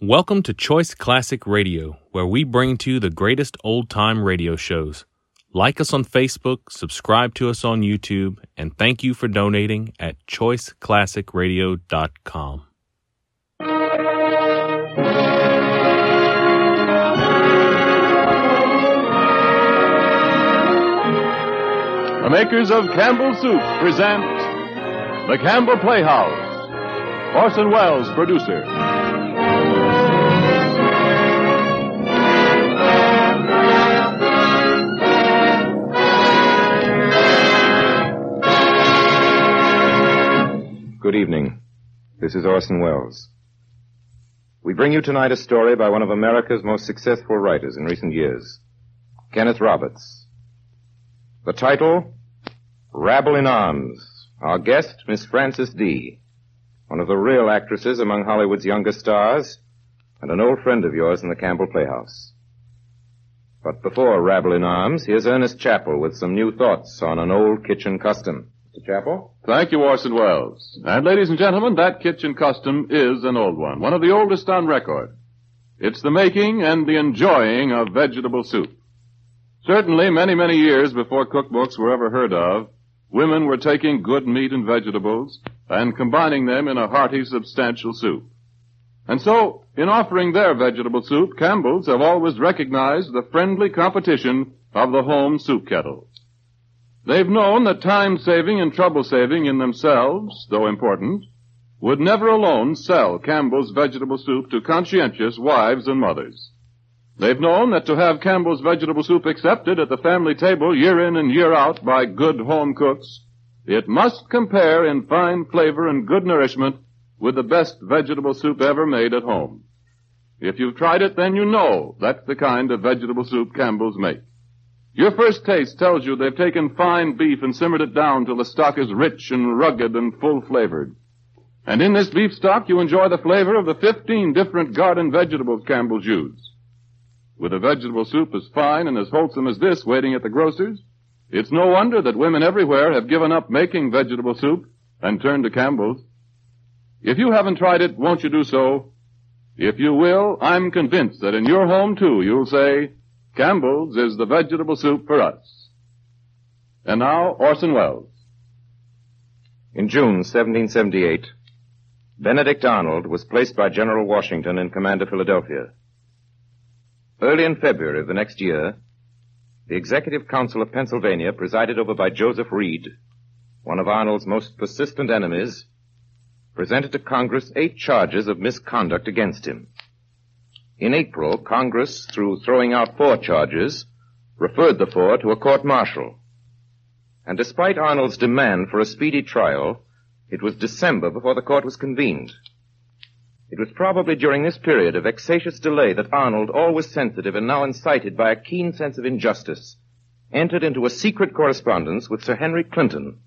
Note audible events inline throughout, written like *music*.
Welcome to Choice Classic Radio, where we bring to you the greatest old time radio shows. Like us on Facebook, subscribe to us on YouTube, and thank you for donating at choiceclassicradio.com. The makers of Campbell Soup present The Campbell Playhouse. Orson Welles, producer. Good evening. This is Orson Welles. We bring you tonight a story by one of America's most successful writers in recent years, Kenneth Roberts. The title, Rabble in Arms. Our guest, Miss Frances Dee, one of the real actresses among Hollywood's younger stars, and an old friend of yours in the Campbell Playhouse. But before Rabble in Arms, here's Ernest Chappell with some new thoughts on an old kitchen custom. Mr. Thank you, Orson Welles. And ladies and gentlemen, that kitchen custom is an old one, one of the oldest on record. It's the making and the enjoying of vegetable soup. Certainly, many, many years before cookbooks were ever heard of, women were taking good meat and vegetables and combining them in a hearty, substantial soup. And so, in offering their vegetable soup, Campbell's have always recognized the friendly competition of the home soup kettle. They've known that time saving and trouble saving in themselves, though important, would never alone sell Campbell's vegetable soup to conscientious wives and mothers. They've known that to have Campbell's vegetable soup accepted at the family table year in and year out by good home cooks, it must compare in fine flavor and good nourishment with the best vegetable soup ever made at home. If you've tried it, then you know that's the kind of vegetable soup Campbell's make. Your first taste tells you they've taken fine beef and simmered it down till the stock is rich and rugged and full flavored. And in this beef stock you enjoy the flavor of the 15 different garden vegetables Campbell's use. With a vegetable soup as fine and as wholesome as this waiting at the grocer's, it's no wonder that women everywhere have given up making vegetable soup and turned to Campbell's. If you haven't tried it, won't you do so? If you will, I'm convinced that in your home too you'll say, Campbell's is the vegetable soup for us. And now, Orson Welles. In June 1778, Benedict Arnold was placed by General Washington in command of Philadelphia. Early in February of the next year, the Executive Council of Pennsylvania, presided over by Joseph Reed, one of Arnold's most persistent enemies, presented to Congress eight charges of misconduct against him. In April, Congress, through throwing out four charges, referred the four to a court-martial. And despite Arnold's demand for a speedy trial, it was December before the court was convened. It was probably during this period of vexatious delay that Arnold, always sensitive and now incited by a keen sense of injustice, entered into a secret correspondence with Sir Henry Clinton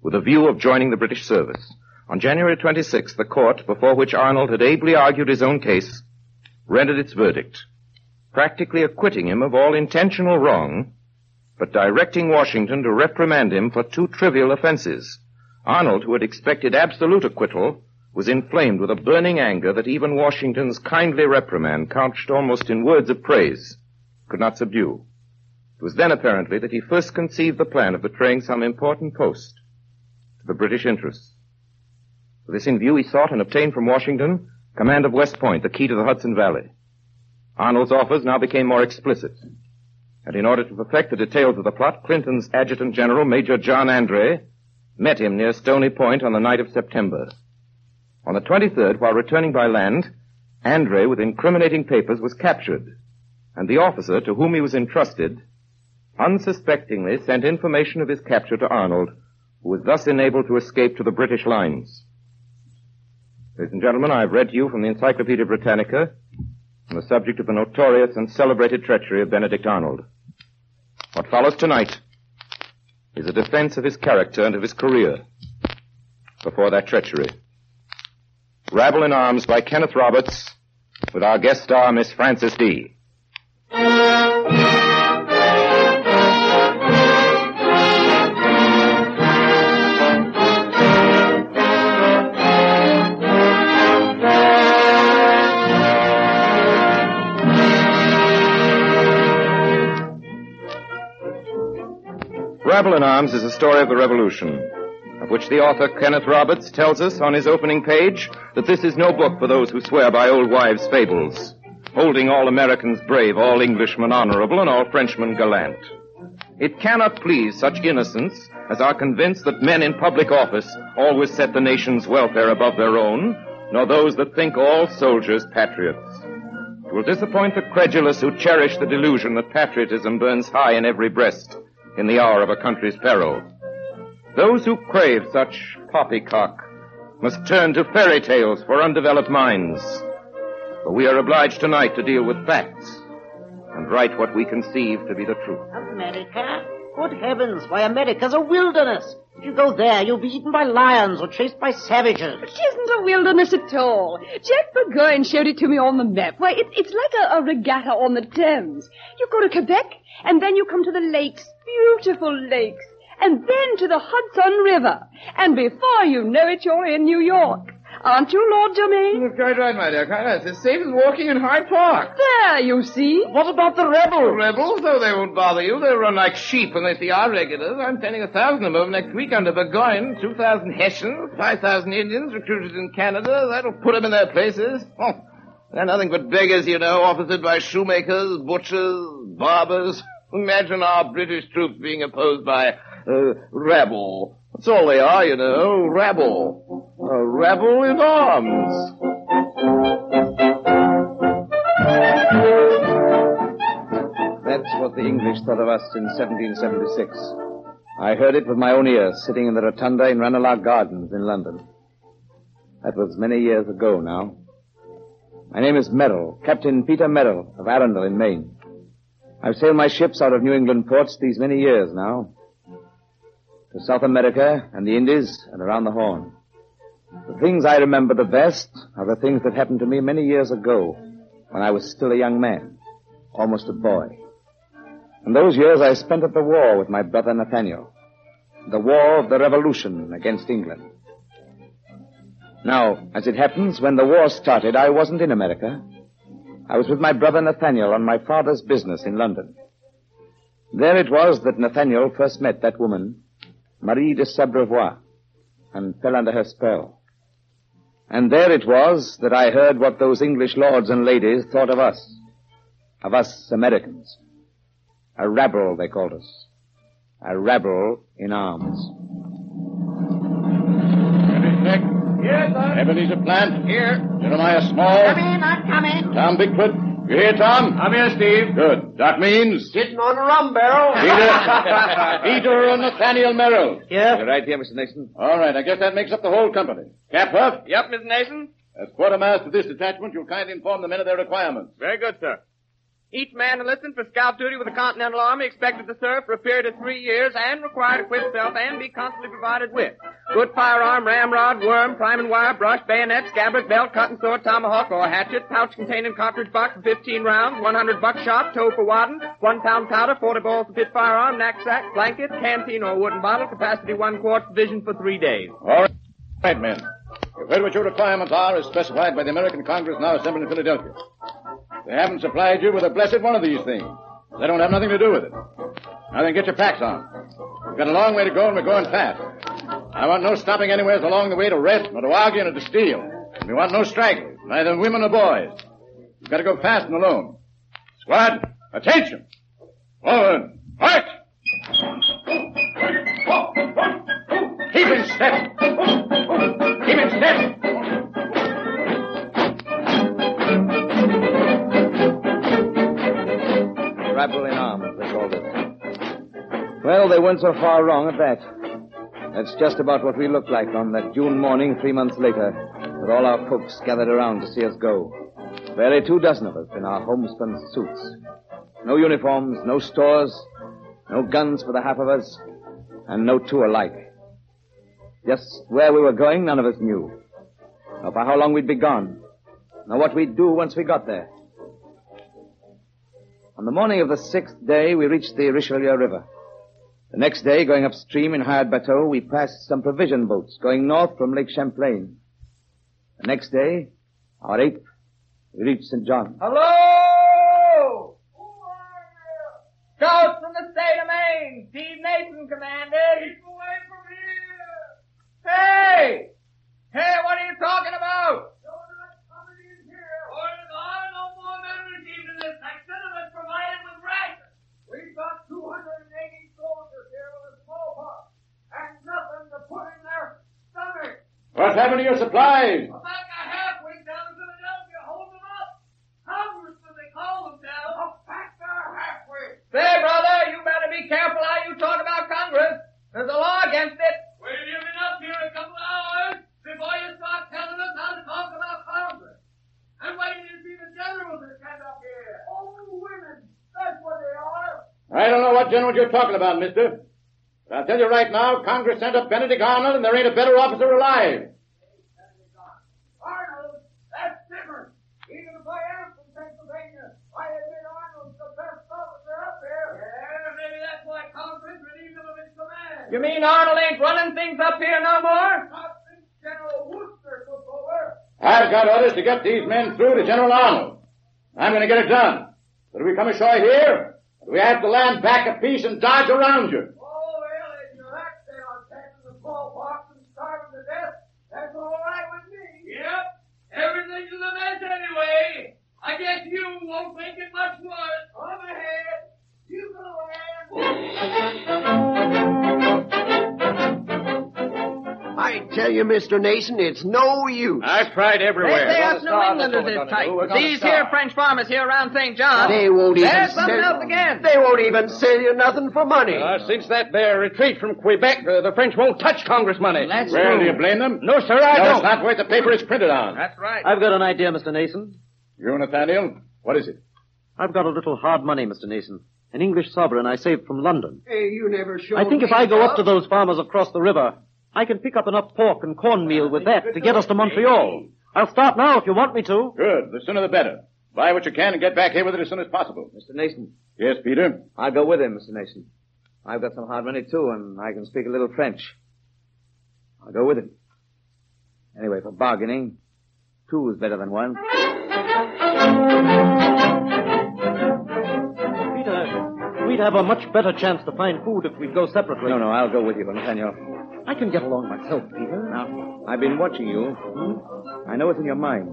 with a view of joining the British service. On January 26th, the court, before which Arnold had ably argued his own case, rendered its verdict, practically acquitting him of all intentional wrong, but directing Washington to reprimand him for two trivial offenses. Arnold, who had expected absolute acquittal, was inflamed with a burning anger that even Washington's kindly reprimand, couched almost in words of praise, could not subdue. It was then apparently that he first conceived the plan of betraying some important post to the British interests. With this in view, he sought and obtained from Washington command of West Point, the key to the Hudson Valley. Arnold's offers now became more explicit. And in order to perfect the details of the plot, Clinton's adjutant general, Major John Andre, met him near Stony Point on the night of September. On the 23rd, while returning by land, Andre, with incriminating papers, was captured, and the officer to whom he was entrusted unsuspectingly sent information of his capture to Arnold, who was thus enabled to escape to the British lines. Ladies and gentlemen, I've read to you from the Encyclopedia Britannica on the subject of the notorious and celebrated treachery of Benedict Arnold. What follows tonight is a defense of his character and of his career before that treachery. Rabble in Arms by Kenneth Roberts with our guest star, Miss Frances Dee Rabble in Arms is a story of the Revolution, of which the author Kenneth Roberts tells us on his opening page that this is no book for those who swear by old wives' fables, holding all Americans brave, all Englishmen honorable, and all Frenchmen gallant. It cannot please such innocents as are convinced that men in public office always set the nation's welfare above their own, nor those that think all soldiers patriots. It will disappoint the credulous who cherish the delusion that patriotism burns high in every breast in the hour of a country's peril. Those who crave such poppycock must turn to fairy tales for undeveloped minds. For we are obliged tonight to deal with facts and write what we conceive to be the truth. America? Good heavens, why America's a wilderness. If you go there, you'll be eaten by lions or chased by savages. It isn't a wilderness at all. Jack Burgoyne showed it to me on the map. Why, it, it's like a, a regatta on the Thames. You go to Quebec, and then you come to the lakes, beautiful lakes, and then to the Hudson River. And before you know it, you're in New York. Aren't you, Lord Germain? You're quite right, my dear. Quite right. It's as safe as walking in Hyde Park. There, you see. What about the rebels? The rebels, though they won't bother you, they'll run like sheep when they see our regulars. I'm sending a thousand of them next week under Burgoyne. Two thousand Hessians, five thousand Indians recruited in Canada. That'll put them in their places. Oh, they're nothing but beggars, you know, officered by shoemakers, butchers, barbers. Imagine our British troops being opposed by uh, rabble. That's all they are, you know, rabble. A rabble in arms. That's what the English thought of us in 1776. I heard it with my own ears sitting in the rotunda in Ranelagh Gardens in London. That was many years ago now. My name is Merrill, Captain Peter Merrill of Arundel in Maine. I've sailed my ships out of New England ports these many years now. To South America and the Indies and around the Horn. The things I remember the best are the things that happened to me many years ago when I was still a young man, almost a boy. And those years I spent at the war with my brother Nathaniel. The war of the revolution against England. Now, as it happens, when the war started, I wasn't in America. I was with my brother Nathaniel on my father's business in London. There it was that Nathaniel first met that woman, Marie de Sabrevois, and fell under her spell. And there it was that I heard what those English lords and ladies thought of us. Of us Americans. A rabble, they called us. A rabble in arms. Yes, sir. Ebenezer Plant. Here. Jeremiah Small. Come in, I'm coming. Tom Bigfoot. You here, Tom? I'm here, Steve. Good. Doc Means. Sitting on a rum barrel. *laughs* Peter. Peter and Nathaniel Merrill. Yeah. You're right here, Mr. Nason. All right, I guess that makes up the whole company. Cap Huff, Yep, Mr. Nason. as quartermaster of this detachment, you'll kindly inform the men of their requirements. Very good, sir. Each man enlisted for scout duty with the Continental Army expected to serve for a period of three years and required to equip himself and be constantly provided with good firearm, ramrod, worm, priming wire, brush, bayonet, scabbard, belt, cutting sword, tomahawk, or hatchet, pouch containing cartridge box for 15 rounds, 100 buckshot, toe for wadding, one pound powder, 40 balls to fit firearm, knapsack, blanket, canteen or wooden bottle, capacity one quart, provision for three days. All right, men. You've heard what your requirements are as specified by the American Congress now assembled in Philadelphia. They haven't supplied you with a blessed one of these things. They don't have nothing to do with it. Now then, get your packs on. We've got a long way to go and we're going fast. I want no stopping anywhere along the way to rest, nor to argue, nor to steal. We want no stragglers, neither women nor boys. We've got to go fast and alone. Squad, attention! Forward, march! Keep in step! Well, so far wrong at that. That's just about what we looked like on that June morning three months later, with all our folks gathered around to see us go. Barely two dozen of us in our homespun suits. No uniforms, no stores, no guns for the half of us, and no two alike. Just where we were going, none of us knew. Nor for how long we'd be gone. Nor what we'd do once we got there. On the morning of the sixth day, we reached the Richelieu River. The next day, going upstream in hired bateau, we passed some provision boats going north from Lake Champlain. The next day, our eighth, we reached St. John. Hello! Scouts from the State of Maine. Steve Nason, Commander. Keep away from here. Hey! Hey, what are you talking about? You're not coming in here. Orders are no more men received in this section unless provided with rations. We've got 280 soldiers here with a smallpox and nothing to put in their stomachs. What's happened to your supplies? About a halfway down to Philadelphia, hold them up. Congressmen, they call themselves. A factor halfway. Say, brother, you better be careful how you talk about Congress. There's a law against it. Wait till you've been up here a couple hours before you start telling us how to talk about Congress. And wait till you see the generals that stand up here. Oh, women. That's what they are. I don't know what general you're talking about, mister. But I'll tell you right now, Congress sent up Benedict Arnold and there ain't a better officer alive. Arnold, that's different. Even if I am from Pennsylvania, I admit Arnold's the best officer up here. Yeah, maybe that's why Congress relieved him of his command. You mean Arnold ain't running things up here no more? Not since General Wooster took over. I've got orders to get these men through to General Arnold. I'm going to get it done. But do we come ashore here? Do we have to land back a piece and dodge around you? Oh, well, if you're that set on taking the smallpox and starving to death, that's all right with me. Yep. Everything's a mess anyway. I guess you won't make it much worse. Come ahead. You go I tell you, Mr. Nason, it's no use. I've tried everywhere. They say us New Englanders is tight. These here French farmers here around St. John. They won't even There's something sell- else again. They won't even sell you nothing for money. Uh, since that there retreat from Quebec, uh, the French won't touch Congress money. That's well, true. do you blame them? No, sir, I don't. It's not worth the paper it's printed on. That's right. I've got an idea, Mr. Nason. You, Nathaniel? What is it? I've got a little hard money, Mr. Nason. An English sovereign I saved from London. Hey, you never showed I think if I go up to those farmers across the river, I can pick up enough pork and cornmeal with that to get us to Montreal. I'll start now if you want me to. Good. The sooner the better. Buy what you can and get back here with it as soon as possible. Mr. Nason, Yes, Peter? I'll go with him, Mr. Nason. I've got some hard money too, and I can speak a little French. I'll go with him. Anyway, for bargaining, two is better than one. We'd have a much better chance to find food if we'd go separately. No, no, I'll go with you, Nathaniel. I can get along myself, Peter. Now, I've been watching you. Hmm? I know it's in your mind.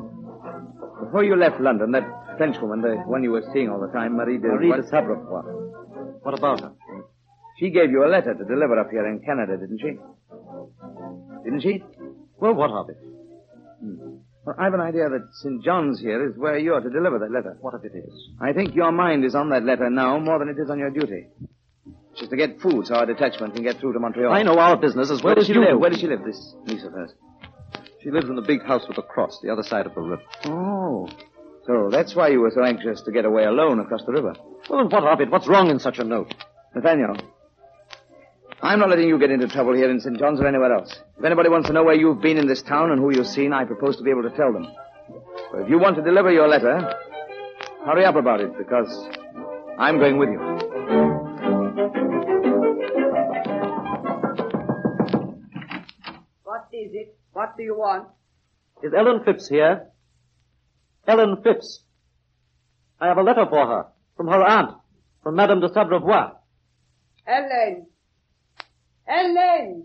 Before you left London, that Frenchwoman, the one you were seeing all the time, Marie de... Marie de Sabrevois. What about her? She gave you a letter to deliver up here in Canada, didn't she? Didn't she? Well, what of it? Well, I've an idea that St. John's here is where you're to deliver that letter. What if it is? I think your mind is on that letter now more than it is on your duty. Is to get food so our detachment can get through to Montreal. I know our business as well Where does as she you live? Where does she live, this niece of hers? She lives in the big house with the cross, the other side of the river. Oh. So that's why you were so anxious to get away alone across the river. Well, and what of it? What's wrong in such a note? Nathaniel, I'm not letting you get into trouble here in St. John's or anywhere else. If anybody wants to know where you've been in this town and who you've seen, I propose to be able to tell them. But if you want to deliver your letter, hurry up about it, because I'm going with you. What is it? What do you want? Is Ellen Phipps here? Ellen Phipps. I have a letter for her. From her aunt. From Madame de Sabrevois. Ellen. Ellen.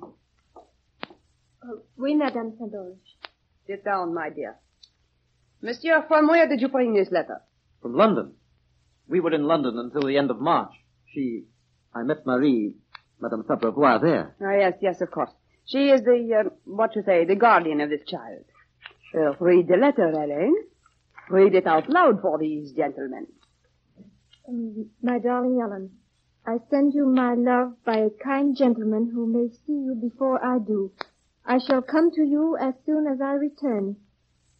Oh, oui, Madame Sadoge. Sit down, my dear. Monsieur, from where did you bring this letter? From London. We were in London until the end of March. She, I met Marie, Madame Sabrevois there. Ah, yes, yes, of course. She is the, uh, what you say, the guardian of this child. Uh, read the letter, Ellen. Read it out loud for these gentlemen. Um, my darling Ellen, I send you my love by a kind gentleman who may see you before I do. I shall come to you as soon as I return.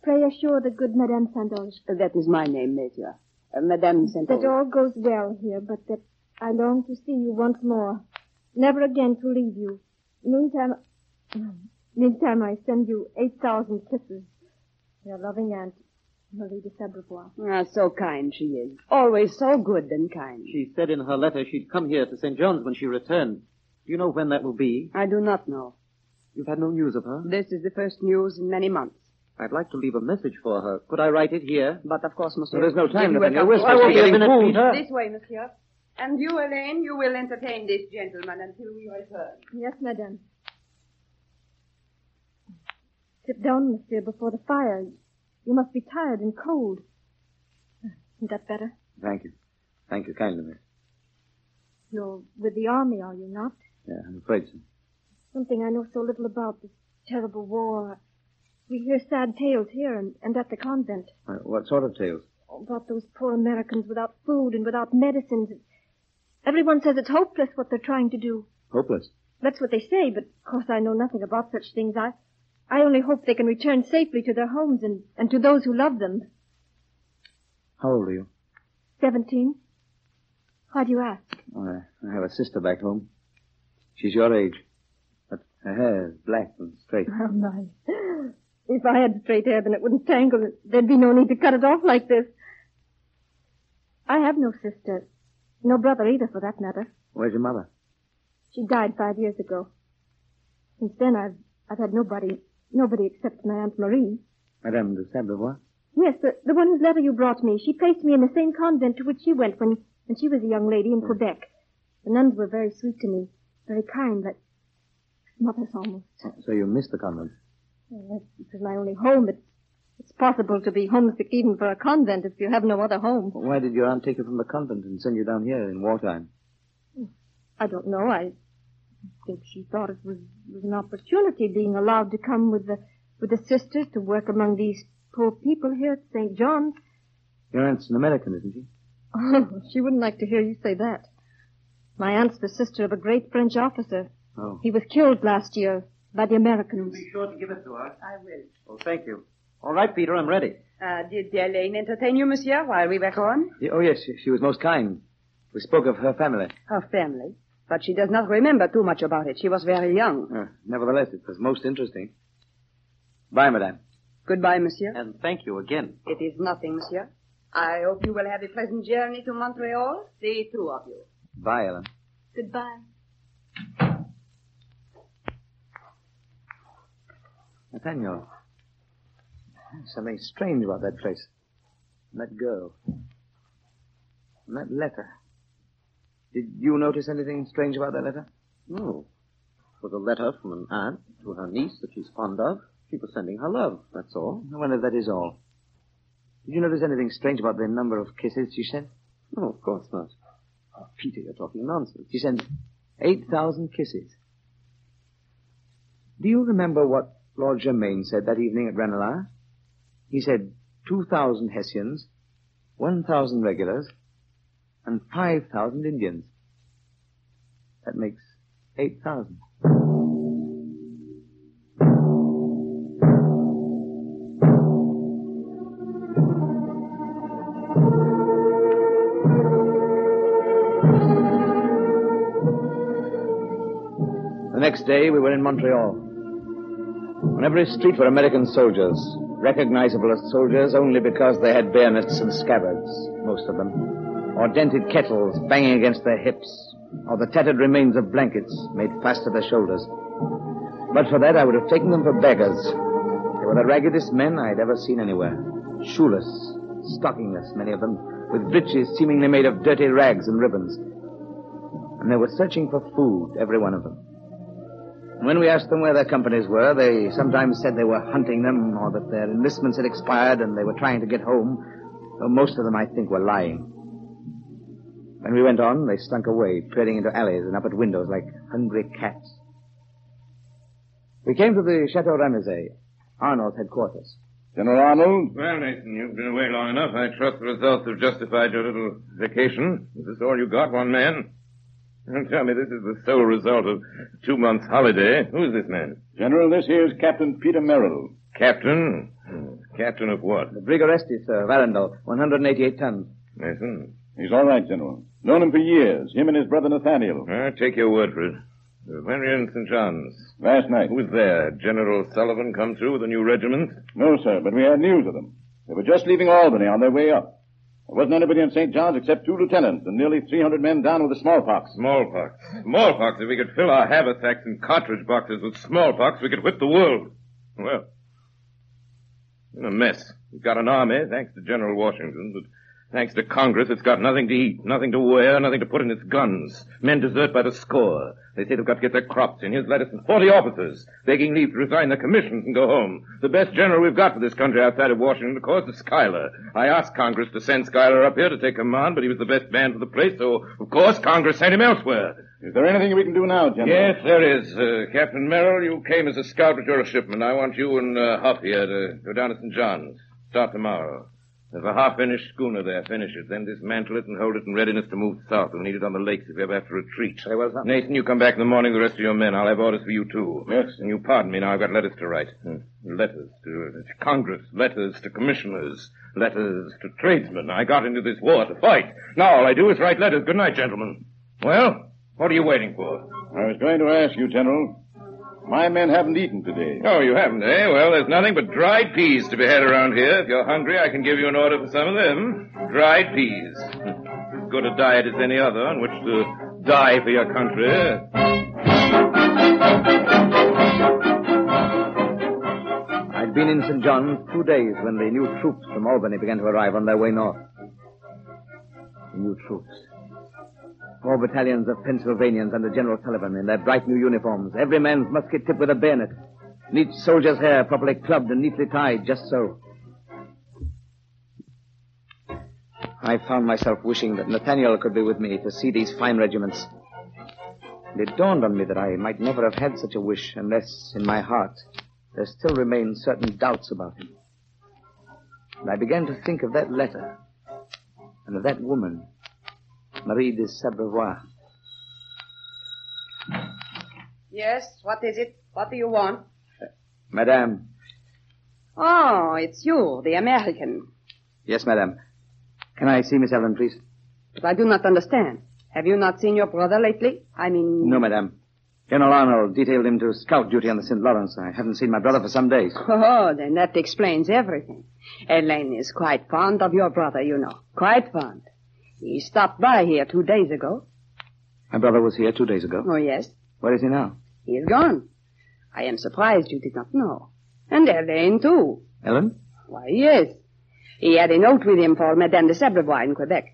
Pray assure the good Madame Sandoge That is my name, monsieur. Uh, Madame Saint that all goes well here, but that I long to see you once more, never again to leave you. Meantime, *clears throat* meantime I send you eight thousand kisses. Your loving aunt, Marie de Sabrevois. Ah, so kind she is. Always so good and kind. She said in her letter she'd come here to St. John's when she returned. Do you know when that will be? I do not know. You've had no news of her? This is the first news in many months. I'd like to leave a message for her. Could I write it here? But of course, monsieur. Well, there's no time, you will Nathaniel. come We're to supposed us. to be getting minute, food. Peter. This way, monsieur. And you, Elaine, you will entertain this gentleman until we return. Yes, madame. Sit down, monsieur, before the fire. You must be tired and cold. Isn't that better? Thank you. Thank you kindly, miss. You're with the army, are you not? Yeah, I'm afraid so. Something I know so little about, this terrible war. We hear sad tales here and, and at the convent. Uh, what sort of tales? About those poor Americans without food and without medicines. Everyone says it's hopeless what they're trying to do. Hopeless. That's what they say, but of course I know nothing about such things. I, I only hope they can return safely to their homes and, and to those who love them. How old are you? Seventeen. Why do you ask? Oh, I, I have a sister back home. She's your age. But her hair is black and straight. Oh, my. If I had straight hair, then it wouldn't tangle. There'd be no need to cut it off like this. I have no sister. No brother either, for that matter. Where's your mother? She died five years ago. Since then, I've, I've had nobody, nobody except my Aunt Marie. Madame de Sabrevois? Yes, the, the one whose letter you brought me. She placed me in the same convent to which she went when, when she was a young lady in hmm. Quebec. The nuns were very sweet to me, very kind, but mothers almost. So you missed the convent? Well, it was my only home. It's, it's possible to be homesick even for a convent if you have no other home. Why did your aunt take you from the convent and send you down here in wartime? Hmm. I don't know. I think she thought it was, was an opportunity being allowed to come with the with the sisters to work among these poor people here at St. John's. Your aunt's an American, isn't she? Oh, *laughs* she wouldn't like to hear you say that. My aunt's the sister of a great French officer. Oh. He was killed last year by the Americans. Be sure to give it to her. I will. Oh, thank you. All right, Peter, I'm ready. Uh, did Elaine entertain you, monsieur, while we were gone? Yeah, oh, yes, she, she was most kind. We spoke of her family. Her family. But she does not remember too much about it. She was very young. Uh, nevertheless, it was most interesting. Bye, madame. Goodbye, monsieur. And thank you again. It is nothing, monsieur. I hope you will have a pleasant journey to Montreal, the two of you. Bye, Ellen. Goodbye. Nathaniel. There's something strange about that place. And that girl. And that letter. Did you notice anything strange about that letter? No. It was a letter from an aunt to her niece that she's fond of. She was sending her love, that's all. I wonder if that is all. Did you notice anything strange about the number of kisses she sent? No, of course not. Oh, Peter, you're talking nonsense. She sent 8,000 kisses. Do you remember what Lord Germain said that evening at Ranelagh? He said 2,000 Hessians, 1,000 regulars, and 5,000 Indians. That makes 8,000. The next day, we were in Montreal. On every street were American soldiers, recognizable as soldiers only because they had bayonets and scabbards, most of them, or dented kettles banging against their hips, or the tattered remains of blankets made fast to their shoulders. But for that, I would have taken them for beggars. They were the raggedest men I had ever seen anywhere. Shoeless, stockingless, many of them, with breeches seemingly made of dirty rags and ribbons. And they were searching for food, every one of them. When we asked them where their companies were, they sometimes said they were hunting them or that their enlistments had expired and they were trying to get home, though most of them, I think, were lying. When we went on, they slunk away, peering into alleys and up at windows like hungry cats. We came to the Chateau Ramezay, Arnold's headquarters. General Arnold? Well, Nathan, you've been away long enough. I trust the results have justified your little vacation. Is this all you got, one man? Don't tell me this is the sole result of two months' holiday. Who is this man? General, this here's Captain Peter Merrill. Captain? Hmm. Captain of what? The brig Orestes, sir, of Arundel, 188 tons. Nason? He's all right, General. Known him for years. Him and his brother Nathaniel. I take your word for it. When were you in St. John's? Last night. Who was there? General Sullivan come through with a new regiment? No, sir, but we had news of them. They were just leaving Albany on their way up. There wasn't anybody in St. John's except two lieutenants and nearly 300 men down with the smallpox. Smallpox. Smallpox. If we could fill our haversacks and cartridge boxes with smallpox, we could whip the world. Well, in a mess. We've got an army, thanks to General Washington, but Thanks to Congress, it's got nothing to eat, nothing to wear, nothing to put in its guns. Men desert by the score. They say they've got to get their crops in. Here's letters from 40 officers begging leave to resign their commissions and go home. The best general we've got for this country outside of Washington, of course, is Schuyler. I asked Congress to send Schuyler up here to take command, but he was the best man for the place, so of course Congress sent him elsewhere. Is there anything we can do now, General? Yes, there is. Uh, Captain Merrill, you came as a scout, but you're a shipman. I want you and uh, Huff here to go down to St. John's. Start tomorrow. There's a half-finished schooner there. Finish it. Then dismantle it and hold it in readiness to move south. We'll need it on the lakes if you ever have to retreat. Very well, sir. Nathan, you come back in the morning with the rest of your men. I'll have orders for you, too. Yes. And you pardon me now. I've got letters to write. Hmm. Letters to, to Congress. Letters to commissioners. Letters to tradesmen. I got into this war to fight. Now all I do is write letters. Good night, gentlemen. Well, what are you waiting for? I was going to ask you, General. My men haven't eaten today. Oh, you haven't, eh? Well, there's nothing but dried peas to be had around here. If you're hungry, I can give you an order for some of them. Dried peas. As *laughs* good a diet as any other on which to die for your country. I'd been in St. John's two days when the new troops from Albany began to arrive on their way north. The new troops. Four battalions of Pennsylvanians under General Sullivan in their bright new uniforms, every man's musket tipped with a bayonet, and each soldier's hair properly clubbed and neatly tied, just so. I found myself wishing that Nathaniel could be with me to see these fine regiments. And it dawned on me that I might never have had such a wish unless, in my heart, there still remained certain doubts about him. And I began to think of that letter and of that woman, Marie de Sabrevois. Yes, what is it? What do you want? Uh, madame. Oh, it's you, the American. Yes, madame. Can I see Miss Ellen, please? But I do not understand. Have you not seen your brother lately? I mean... No, madame. General Arnold detailed him to scout duty on the St. Lawrence. I haven't seen my brother for some days. *laughs* Oh, then that explains everything. Elaine is quite fond of your brother, you know. Quite fond. He stopped by here two days ago. My brother was here two days ago. Oh, yes. Where is he now? He is gone. I am surprised you did not know. And Elaine, too. Ellen? Why, yes. He had a note with him for Madame de Sabrevois in Quebec.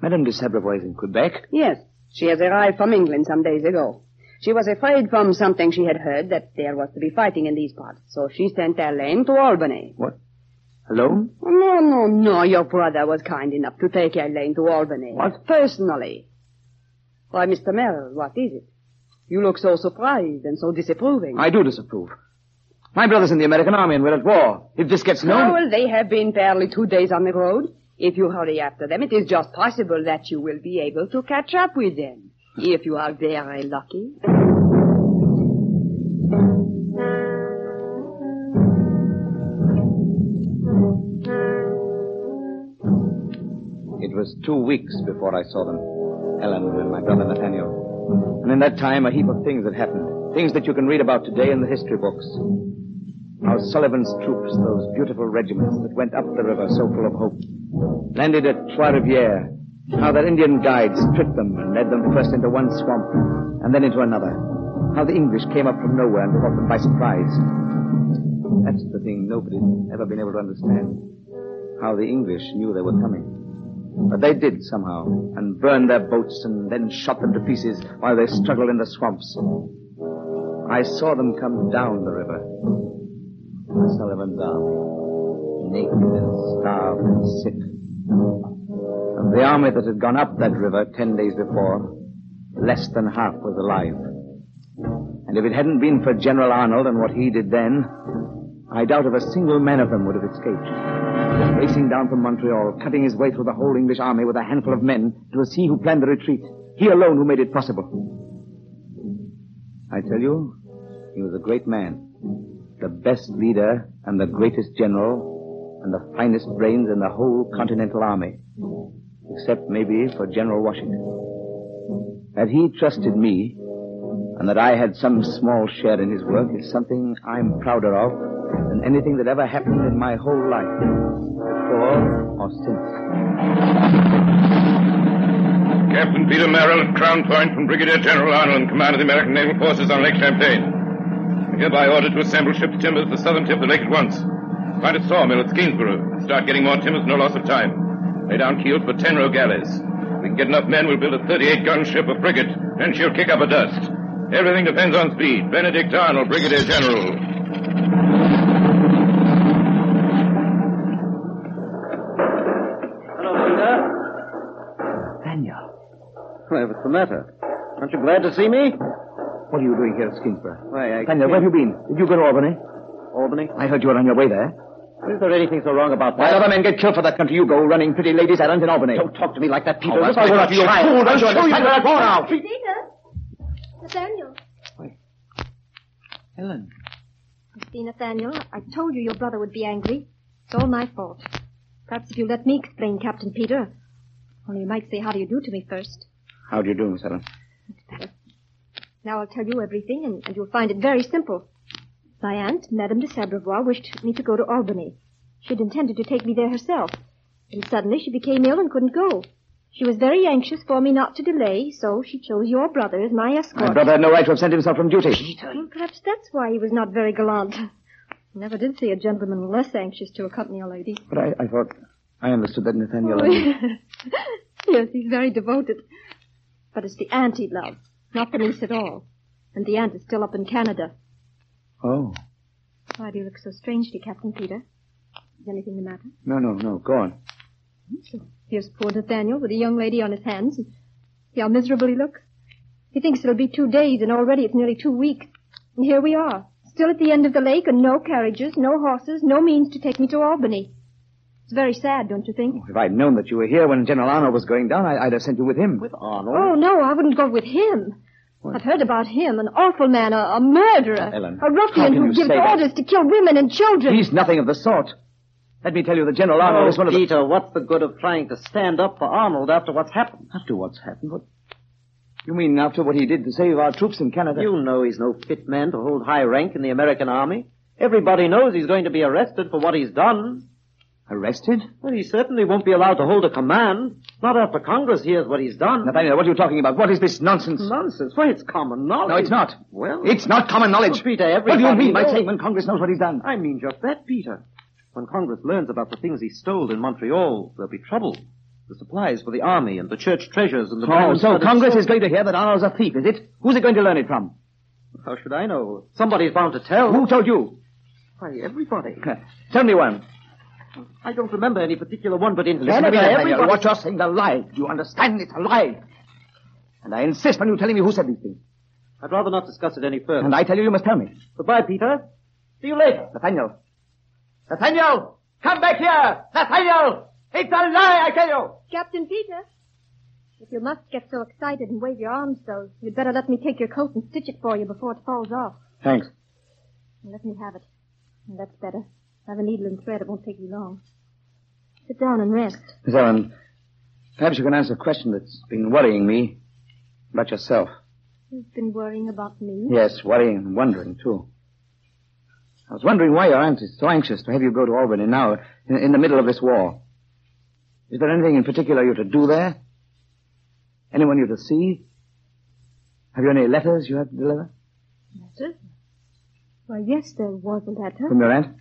Madame de Sabrevois is in Quebec? Yes. She has arrived from England some days ago. She was afraid from something she had heard that there was to be fighting in these parts, so she sent Elaine to Albany. What? Alone? No, no, no. Your brother was kind enough to take Elaine to Albany. What? Personally. Why, Mr. Merrill, what is it? You look so surprised and so disapproving. I do disapprove. My brother's in the American Army and we're at war. If this gets known... Well, they have been barely two days on the road. If you hurry after them, it is just possible that you will be able to catch up with them. If you are very lucky. Was two weeks before I saw them. Ellen and my brother Nathaniel. And in that time, a heap of things had happened. Things that you can read about today in the history books. How Sullivan's troops, those beautiful regiments that went up the river so full of hope, landed at Trois Rivières. How their Indian guides tricked them and led them first into one swamp and then into another. How the English came up from nowhere and caught them by surprise. That's the thing nobody's ever been able to understand. How the English knew they were coming. But they did somehow, and burned their boats and then shot them to pieces while they struggled in the swamps. I saw them come down the river. Sullivan's army, naked and starved and sick. Of the army that had gone up that river ten days before, less than half was alive. And if it hadn't been for General Arnold and what he did then, I doubt if a single man of them would have escaped. Racing down from Montreal, cutting his way through the whole English army with a handful of men, it was he who planned the retreat. He alone who made it possible. I tell you, he was a great man. The best leader and the greatest general and the finest brains in the whole Continental Army. Except maybe for General Washington. That he trusted me and that I had some small share in his work is something I'm prouder of than anything that ever happened in my whole life, before or since. Captain Peter Merrill at Crown Point from Brigadier General Arnold in command of the American Naval Forces on Lake Champlain. I hereby ordered to assemble ship's timbers at the southern tip of the lake at once. Find a sawmill at Skenesborough. Start getting more timbers, no loss of time. Lay down keels for ten row galleys. If we can get enough men, we'll build a 38-gun ship, a frigate, and she'll kick up a dust. Everything depends on speed. Benedict Arnold, Brigadier General. Why, what's the matter? Aren't you glad to see me? What are you doing here at Skenesborough? Why, I Daniel, where have you been? Did you go to Albany? Albany? I heard you were on your way there. Is there anything so wrong about While that? other men get killed for that country, you go running pretty ladies' errands in Albany. Don't talk to me like that, Peter. Oh, If that's I were not a your child, fool. I'd I'll show you understand where that. I'm going now. Peter! Nathaniel. Wait. Helen. You see, Nathaniel, I told you your brother would be angry. It's all my fault. Perhaps if you let me explain, Captain Peter. Only you might say how do you do to me first. How do you do, Miss Helen? Now I'll tell you everything, and, and you'll find it very simple. My aunt, Madame de Sabrevois, wished me to go to Albany. She'd intended to take me there herself. And suddenly she became ill and couldn't go. She was very anxious for me not to delay, so she chose your brother as my escort. My brother had no right to have sent himself from duty. Well, perhaps that's why he was not very gallant. Never did see a gentleman less anxious to accompany a lady. But I, I thought... I understood that Nathaniel... Oh, *laughs* yes, he's very devoted. But it's the aunt he loves, not the niece at all. And the aunt is still up in Canada. Oh. Why do you look so strangely, Captain Peter? Is anything the matter? No, no, no. Go on. So here's poor Nathaniel with a young lady on his hands. And see how miserable he looks. He thinks it'll be two days, and already it's nearly two weeks. And here we are, still at the end of the lake, and no carriages, no horses, no means to take me to Albany. It's very sad, don't you think? If I'd known that you were here when General Arnold was going down, I, would have sent you with him. With Arnold? Oh, no, I wouldn't go with him. I've heard about him, an awful man, a, a murderer, Ellen, a ruffian who gives say that? orders to kill women and children. He's nothing of the sort. Let me tell you that General Arnold Oh, is one of the... Peter, what's the good of trying to stand up for Arnold after what's happened? After what's happened? What? You mean after what he did to save our troops in Canada? You know he's no fit man to hold high rank in the American army. Everybody knows he's going to be arrested for what he's done. Arrested? Well, he certainly won't be allowed to hold a command. Not after Congress hears what he's done. Nathaniel, what are you talking about? What is this nonsense? Nonsense. Why, it's common knowledge. No, it's not. Well, It's not common knowledge. Peter, what do you mean by knows- saying when Congress knows what he's done? I mean just that, Peter. When Congress learns about the things he stole in Montreal, there'll be trouble. The supplies for the army and the church treasures and the... Oh, so Congress sword- is going to hear that Arnold's a thief, is it? Who's it going to learn it from? How should I know? Somebody's bound to tell. Who told you? Why, everybody. *laughs* Tell me one. I don't remember any particular one, but in Listen to Canada, Nathaniel. everybody... What you're saying is a lie. Do you understand? It's a lie. And I insist on you telling me who said these things. I'd rather not discuss it any further. And I tell you, you must tell me. Goodbye, Peter. See you later. Nathaniel. Nathaniel! Come back here! Nathaniel! It's a lie, I tell you! Captain Peter, if you must get so excited and wave your arms so, you'd better let me take your coat and stitch it for you before it falls off. Thanks. Let me have it. That's better. I have a needle and thread. It won't take you long. Sit down and rest. Miss Ellen, perhaps you can answer a question that's been worrying me about yourself. You've been worrying about me. Yes, worrying and wondering, too. I was wondering why your aunt is so anxious to have you go to Albany now, in, in the middle of this war. Is there anything in particular you're to do there? Anyone you're to see? Have you any letters you have to deliver? Letters? Why, yes, there was a letter. From your aunt?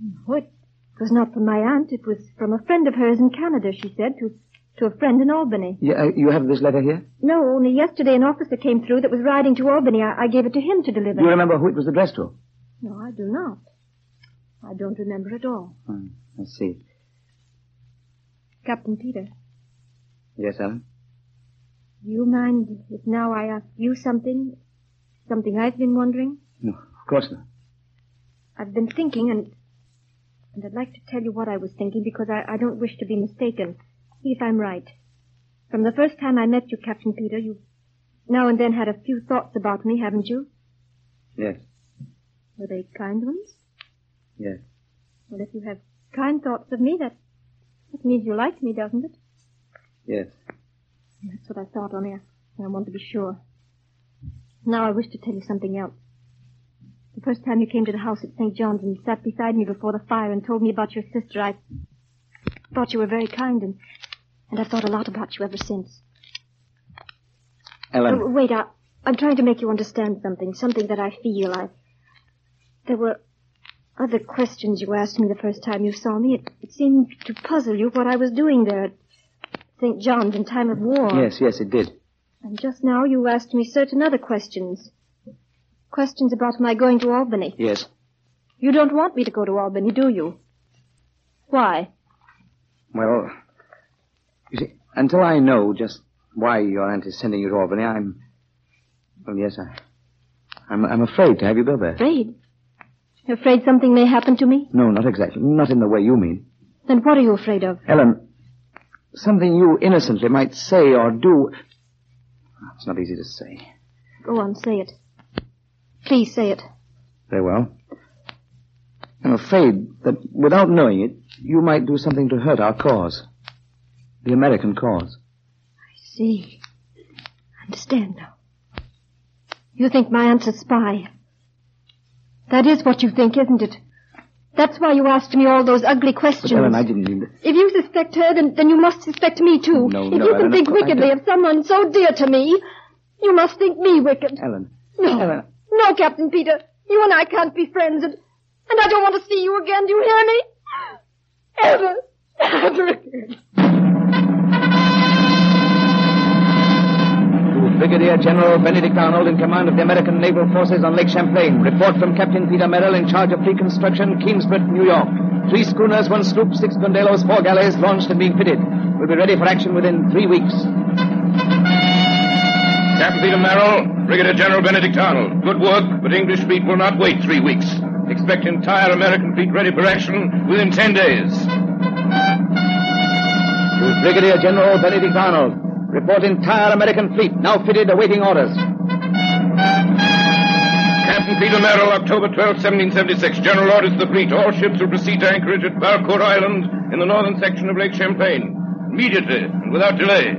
No, it was not from my aunt. It was from a friend of hers in Canada, she said, to, to a friend in Albany. Yeah, uh, you have this letter here? No, only yesterday an officer came through that was riding to Albany. I, I gave it to him to deliver. Do you remember who it was addressed to? No, I do not. I don't remember at all. Hmm, I see. Captain Peter, Yes, Ellen? do you mind if now I ask you something? Something I've been wondering? No, of course not. I've been thinking and and I'd like to tell you what I was thinking because I, I don't wish to be mistaken. See if I'm right. From the first time I met you, Captain Peter, you now and then had a few thoughts about me, haven't you? Yes, Were they kind ones? yes. Well, if you have kind thoughts of me, that, that means you like me, doesn't it? Yes. That's what I thought, only I, I want to be sure. Now I wish to tell you something else. The first time you came to the house at St. John's and sat beside me before the fire and told me about your sister, I thought you were very kind, and, and I've thought a lot about you ever since. Ellen. Oh, wait, I, I'm trying to make you understand something, something that I feel. I there were other questions you asked me the first time you saw me. It, it seemed to puzzle you what I was doing there at St. John's in time of war. Yes, yes, it did. And just now you asked me certain other questions. Questions about my going to Albany. Yes. You don't want me to go to Albany, do you? Why? Well, you see, until I know just why your aunt is sending you to Albany, I'm. Well, yes, I. I'm, I'm afraid to have you go there. Afraid? You're afraid something may happen to me? No, not exactly. Not in the way you mean. Then what are you afraid of? Ellen, something you innocently might say or do. It's not easy to say. Go on, say it. Please say it. Very well. I'm afraid that without knowing it, you might do something to hurt our cause. The American cause. I see. I understand now. You think my aunt's a spy. That is what you think, isn't it? That's why you asked me all those ugly questions. But Ellen, I didn't mean to. If you suspect her, then, then you must suspect me too. No, if no, you can Ellen, think of course I wickedly of someone so dear to me, you must think me wicked. Ellen. No. Ellen. No, Captain Peter. You and I can't be friends, and, and I don't want to see you again. Do you hear me? Ever. Ever again. To Brigadier General Benedict Arnold in command of the American Naval Forces on Lake Champlain. Report from Captain Peter Merrill in charge of pre-construction, Kingsbridge, New York. Three schooners, one sloop, six gondolas, four galleys launched and being fitted. We'll be ready for action within three weeks. Captain Peter Merrill, Brigadier General Benedict Arnold. Good work, but English fleet will not wait three weeks. Expect entire American fleet ready for action within ten days. To Brigadier General Benedict Arnold. Report entire American fleet now fitted awaiting orders. Captain Peter Merrill, October 12, 1776. General orders to the fleet. All ships will proceed to anchorage at Valcour Island in the northern section of Lake Champlain. Immediately and without delay.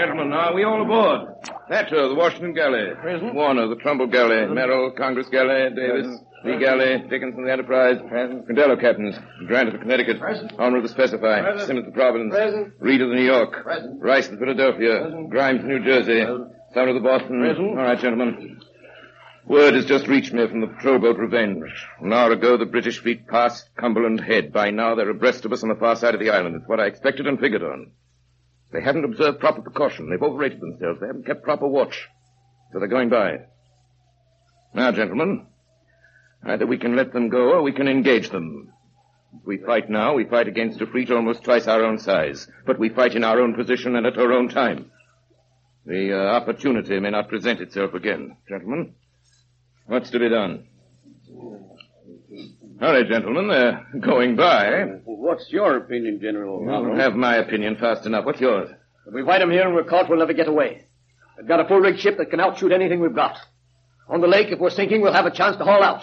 Gentlemen, are we all aboard? Thatcher, uh, the Washington Galley. Present. Warner, the Trumbull Galley. Merrill, Congress Galley. Davis, Lee Galley. Dickinson, the Enterprise. Present. Condello, Captains. Grant of the Connecticut. Present. Honor of the Spitfire. Present. Simmons, the Providence. Present. Reed of the New York. Present. Rice, the Philadelphia. Present. Grimes, New Jersey. Son of the Boston. Present. All right, gentlemen. Word has just reached me from the patrol boat Revenge. An hour ago, the British fleet passed Cumberland Head. By now, they're abreast of us on the far side of the island. It's what I expected and figured on. They haven't observed proper precaution. They've overrated themselves. They haven't kept proper watch. So they're going by. Now, gentlemen, either we can let them go or we can engage them. If we fight now, we fight against a fleet almost twice our own size. But we fight in our own position and at our own time. The uh, opportunity may not present itself again. Gentlemen, what's to be done? Hurry, gentlemen, they're going by. What's your opinion, General? I'll have my opinion fast enough. What's yours? If we fight them here and we're caught, we'll never get away. We've got a full rigged ship that can outshoot anything we've got. On the lake, if we're sinking, we'll have a chance to haul out.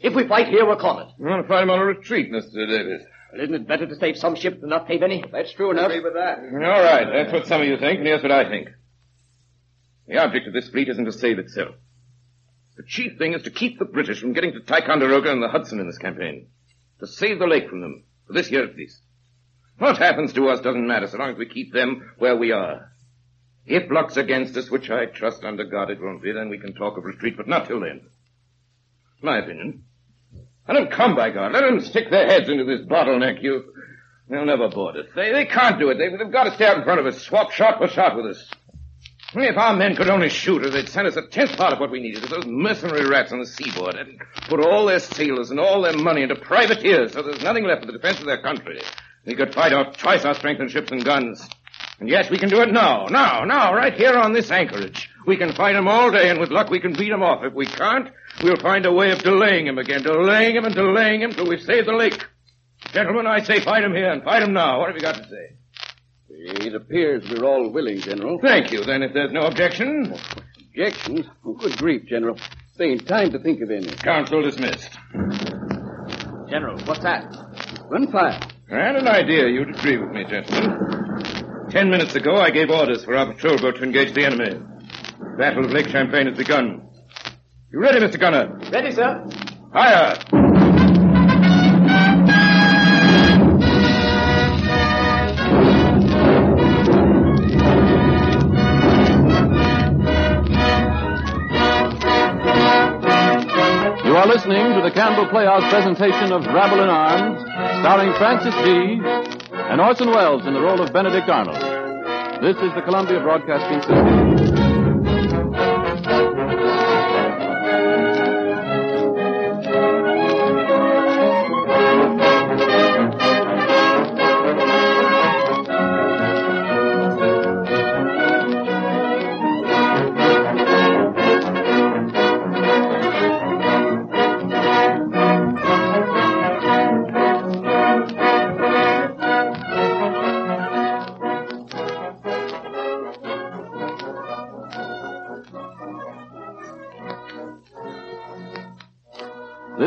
If we fight here, we're cornered. You want to fight him on a retreat, Mr. Davis? Well, isn't it better to save some ships than not save any? That's true enough. I agree with that. All right, that's what some of you think, and here's what I think. The object of this fleet isn't to save itself. The chief thing is to keep the British from getting to Ticonderoga and the Hudson in this campaign. To save the lake from them, for this year at least. What happens to us doesn't matter so long as we keep them where we are. If luck's against us, which I trust under God it won't be, then we can talk of retreat, but not till then. My opinion. Let them come, by God. Let them stick their heads into this bottleneck. You, they'll never board us. They, they can't do it. They, they've got to stay out in front of us, swap shot for shot with us. If our men could only shoot her, they'd send us a tenth part of what we needed. Those mercenary rats on the seaboard and put all their sailors and all their money into privateers, so there's nothing left for the defense of their country. We could fight off twice our strength in ships and guns. And yes, we can do it now, now, now, right here on this anchorage. We can fight him all day, and with luck we can beat him off. If we can't, we'll find a way of delaying him again, delaying him and delaying him till we've saved the lake. Gentlemen, I say fight him here and fight him now. What have you got to say? It appears we're all willing, General. Thank you. Then, if there's no objection, Objections? Oh, good grief, General. They ain't time to think of any. council dismissed. General, what's that? Run fire. I had an idea you'd agree with me, gentlemen. Ten minutes ago, I gave orders for our patrol boat to engage the enemy. Battle of Lake Champlain has begun. You ready, Mr. Gunner? Ready, sir. Fire! Campbell Playhouse presentation of Rabble in Arms, starring Frances Dee and Orson Welles in the role of Benedict Arnold. This is the Columbia Broadcasting System.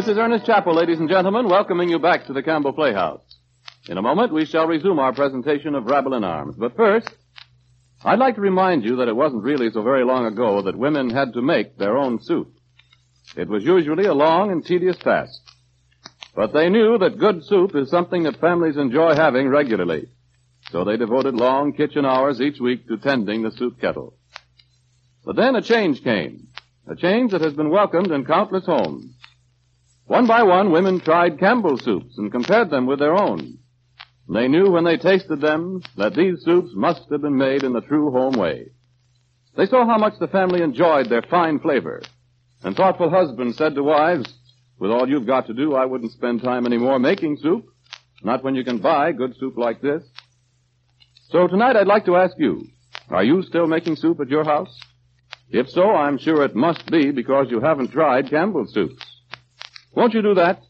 This is Ernest Chappell, ladies and gentlemen, welcoming you back to the Campbell Playhouse. In a moment, we shall resume our presentation of Rabble in Arms. But first, I'd like to remind you that it wasn't really so very long ago that women had to make their own soup. It was usually a long and tedious task. But they knew that good soup is something that families enjoy having regularly. So they devoted long kitchen hours each week to tending the soup kettle. But then a change came. A change that has been welcomed in countless homes. One by one, women tried Campbell's soups and compared them with their own. They knew when they tasted them that these soups must have been made in the true home way. They saw how much the family enjoyed their fine flavor. And thoughtful husbands said to wives, with all you've got to do, I wouldn't spend time anymore making soup. Not when you can buy good soup like this. So tonight I'd like to ask you, are you still making soup at your house? If so, I'm sure it must be because you haven't tried Campbell's soups. Won't you do that?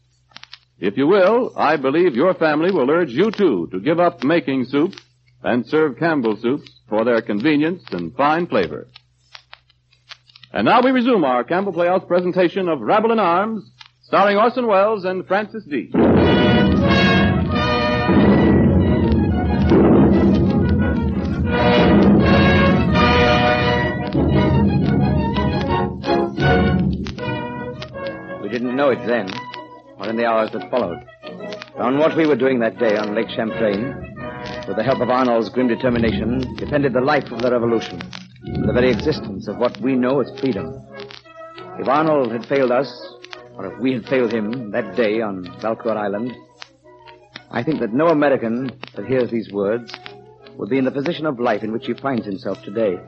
If you will, I believe your family will urge you too to give up making soup and serve Campbell soups for their convenience and fine flavor. And now we resume our Campbell Playhouse presentation of Rabble in Arms, starring Orson Welles and Frances Dee know it then, or in the hours that followed. On what we were doing that day on Lake Champlain, with the help of Arnold's grim determination, depended the life of the revolution, the very existence of what we know as freedom. If Arnold had failed us, or if we had failed him that day on Valcour Island, I think that no American that hears these words would be in the position of life in which he finds himself today.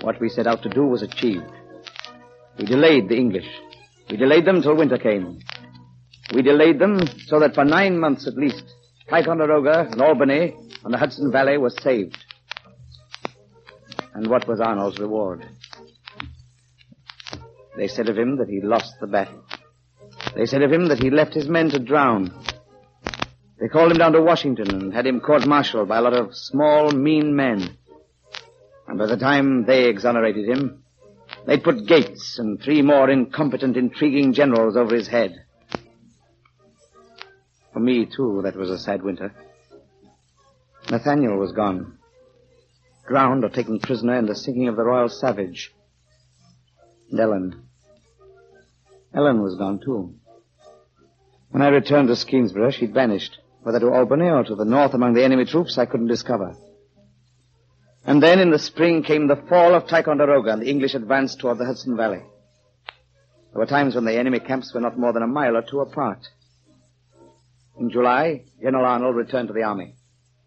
What we set out to do was achieved. We delayed the English. We delayed them till winter came. We delayed them so that for nine months at least, Ticonderoga and Albany and the Hudson Valley were saved. And what was Arnold's reward? They said of him that he lost the battle. They said of him that he left his men to drown. They called him down to Washington and had him court-martialed by a lot of small, mean men. And by the time they exonerated him, they'd put Gates and three more incompetent, intriguing generals over his head. For me, too, that was a sad winter. Nathaniel was gone. Drowned or taken prisoner in the sinking of the Royal Savage. And Ellen. Ellen was gone, too. When I returned to Skenesborough, she'd vanished. Whether to Albany or to the north among the enemy troops, I couldn't discover. And then in the spring came the fall of Ticonderoga and the English advanced toward the Hudson Valley. There were times when the enemy camps were not more than a mile or two apart. In July, General Arnold returned to the army.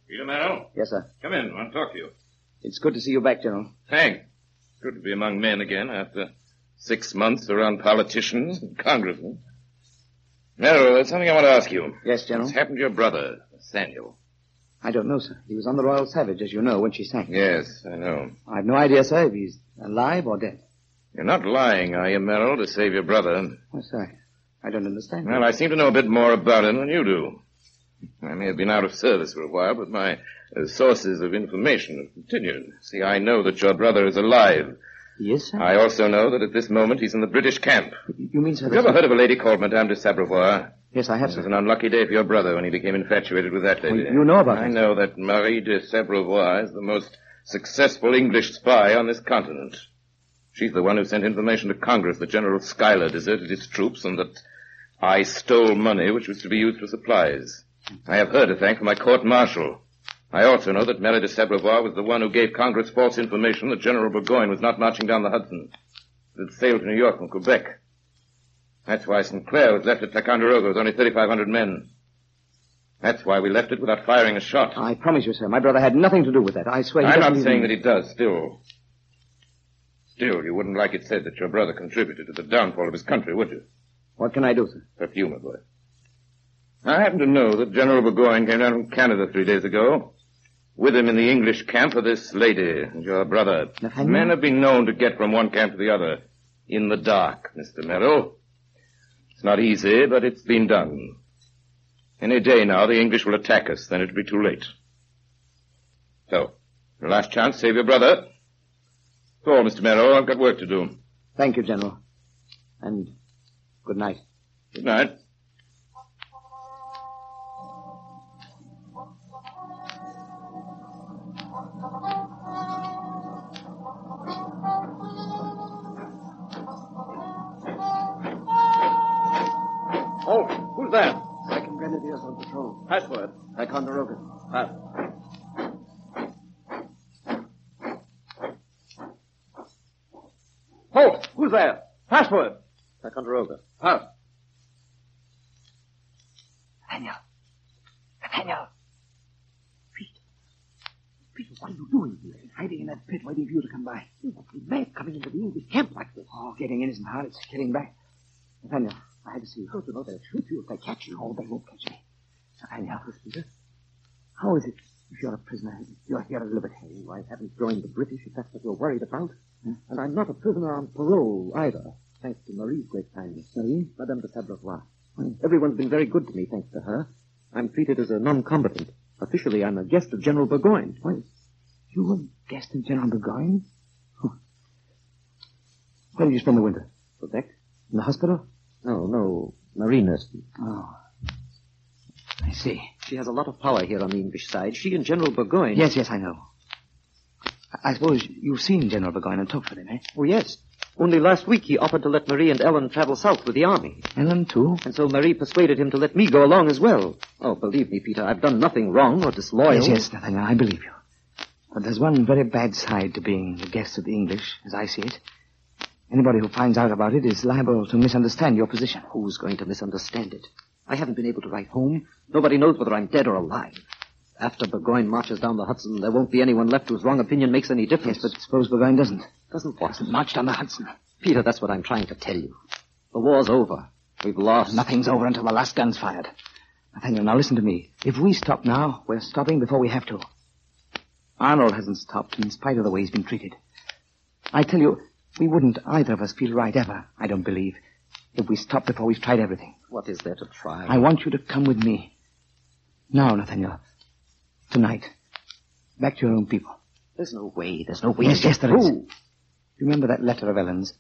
Peter Merrill, Yes, sir. come in. I want to talk to you. It's good to see you back, General. Thanks. Good to be among men again after six months around politicians and congressmen. Merrill, there's something I want to ask you. Yes, General. What's happened to your brother, Samuel? I don't know, sir. He was on the Royal Savage, as you know, when she sank. Yes, I know. I've no idea, sir, if he's alive or dead. You're not lying, are you, Merrill, to save your brother? Oh, sir, I don't understand. Well, I seem to know a bit more about him than you do. I may have been out of service for a while, but my uh, sources of information have continued. See, I know that your brother is alive. Yes, sir? I also know that at this moment he's in the British camp. You mean, sir? Have you ever heard of a lady called Madame de Sabrevois? Yes, I have, This sir. was an unlucky day for your brother when he became infatuated with that lady. Oh, you know about it? I know that Marie de Sabrevois is the most successful English spy on this continent. She's the one who sent information to Congress that General Schuyler deserted his troops and that I stole money which was to be used for supplies. I have her to thank for my court-martial. I also know that Marie de Sabrevois was the one who gave Congress false information that General Burgoyne was not marching down the Hudson. That sailed to New York from Quebec. That's why St. Clair was left at Ticonderoga with only 3,500 men. That's why we left it without firing a shot. I promise you, sir, my brother had nothing to do with that. I swear I'm not even- saying that he does, still. Still, you wouldn't like it said that your brother contributed to the downfall of his country, would you? What can I do, sir? Perfume, my boy. I happen to know that General Burgoyne came down from Canada three days ago. With him in the English camp are this lady and your brother. Nathaniel? Men have been known to get from one camp to the other in the dark, Mr. Merrill. It's not easy, but it's been done. Any day now, the English will attack us, then it'll be too late. So, your last chance, save your brother. All, Mr. Merrill. I've got work to do. Thank you, General. And good night. Good night. Password. Ticonderoga. Pass. Halt! Who's there? Password. Ticonderoga. Pass. Nathaniel. Nathaniel. Pete. Pete, what are you doing here? Hiding in that pit waiting for you to come by. You must be mad coming into the English camp like this. Oh, getting in isn't hard. It's getting back. Nathaniel, I had to see you. Don't you know they'll shoot you if they catch you? Oh, they won't catch me. Nathaniel, Peter. How is it if you're a prisoner? You're here at liberty. I haven't joined the British, if that's what you're worried about. Hmm? And I'm not a prisoner on parole either, thanks to Marie's great kindness. Marie? Madame de Sabrevois. Hmm. Everyone's been very good to me, thanks to her. I'm treated as a non-combatant. Officially, I'm a guest of General Burgoyne. Why, You were a guest of General Burgoyne? Huh. Where did you spend the winter? Quebec? In the hospital? No, no. Marie nursed me. Oh. I see. She has a lot of power here on the English side. She and General Burgoyne. Yes, yes, I know. I, suppose you've seen General Burgoyne and talked with him, eh? Oh, yes. Only last week he offered to let Marie and Ellen travel south with the army. Ellen, too? And so Marie persuaded him to let me go along as well. Oh, believe me, Peter, I've done nothing wrong or disloyal. Yes, yes, Nathaniel, I believe you. But there's one very bad side to being the guest of the English, as I see it. Anybody who finds out about it is liable to misunderstand your position. Who's going to misunderstand it? I haven't been able to write home. Nobody knows whether I'm dead or alive. After Burgoyne marches down the Hudson, there won't be anyone left whose wrong opinion makes any difference. Yes, but suppose Burgoyne doesn't. Doesn't what? Doesn't march down the Hudson. Peter, that's what I'm trying to tell you. The war's over. We've lost. Nothing's over until the last gun's fired. Nathaniel, now listen to me. If we stop now, we're stopping before we have to. Arnold hasn't stopped in spite of the way he's been treated. I tell you, we wouldn't either of us feel right ever, I don't believe, if we stopped before we've tried everything. What is there to try? I want you to come with me. Now, Nathaniel. Tonight. Back to your own people. There's no way. There's no way. Yes, yes, there is. through. Remember that letter of Ellen's?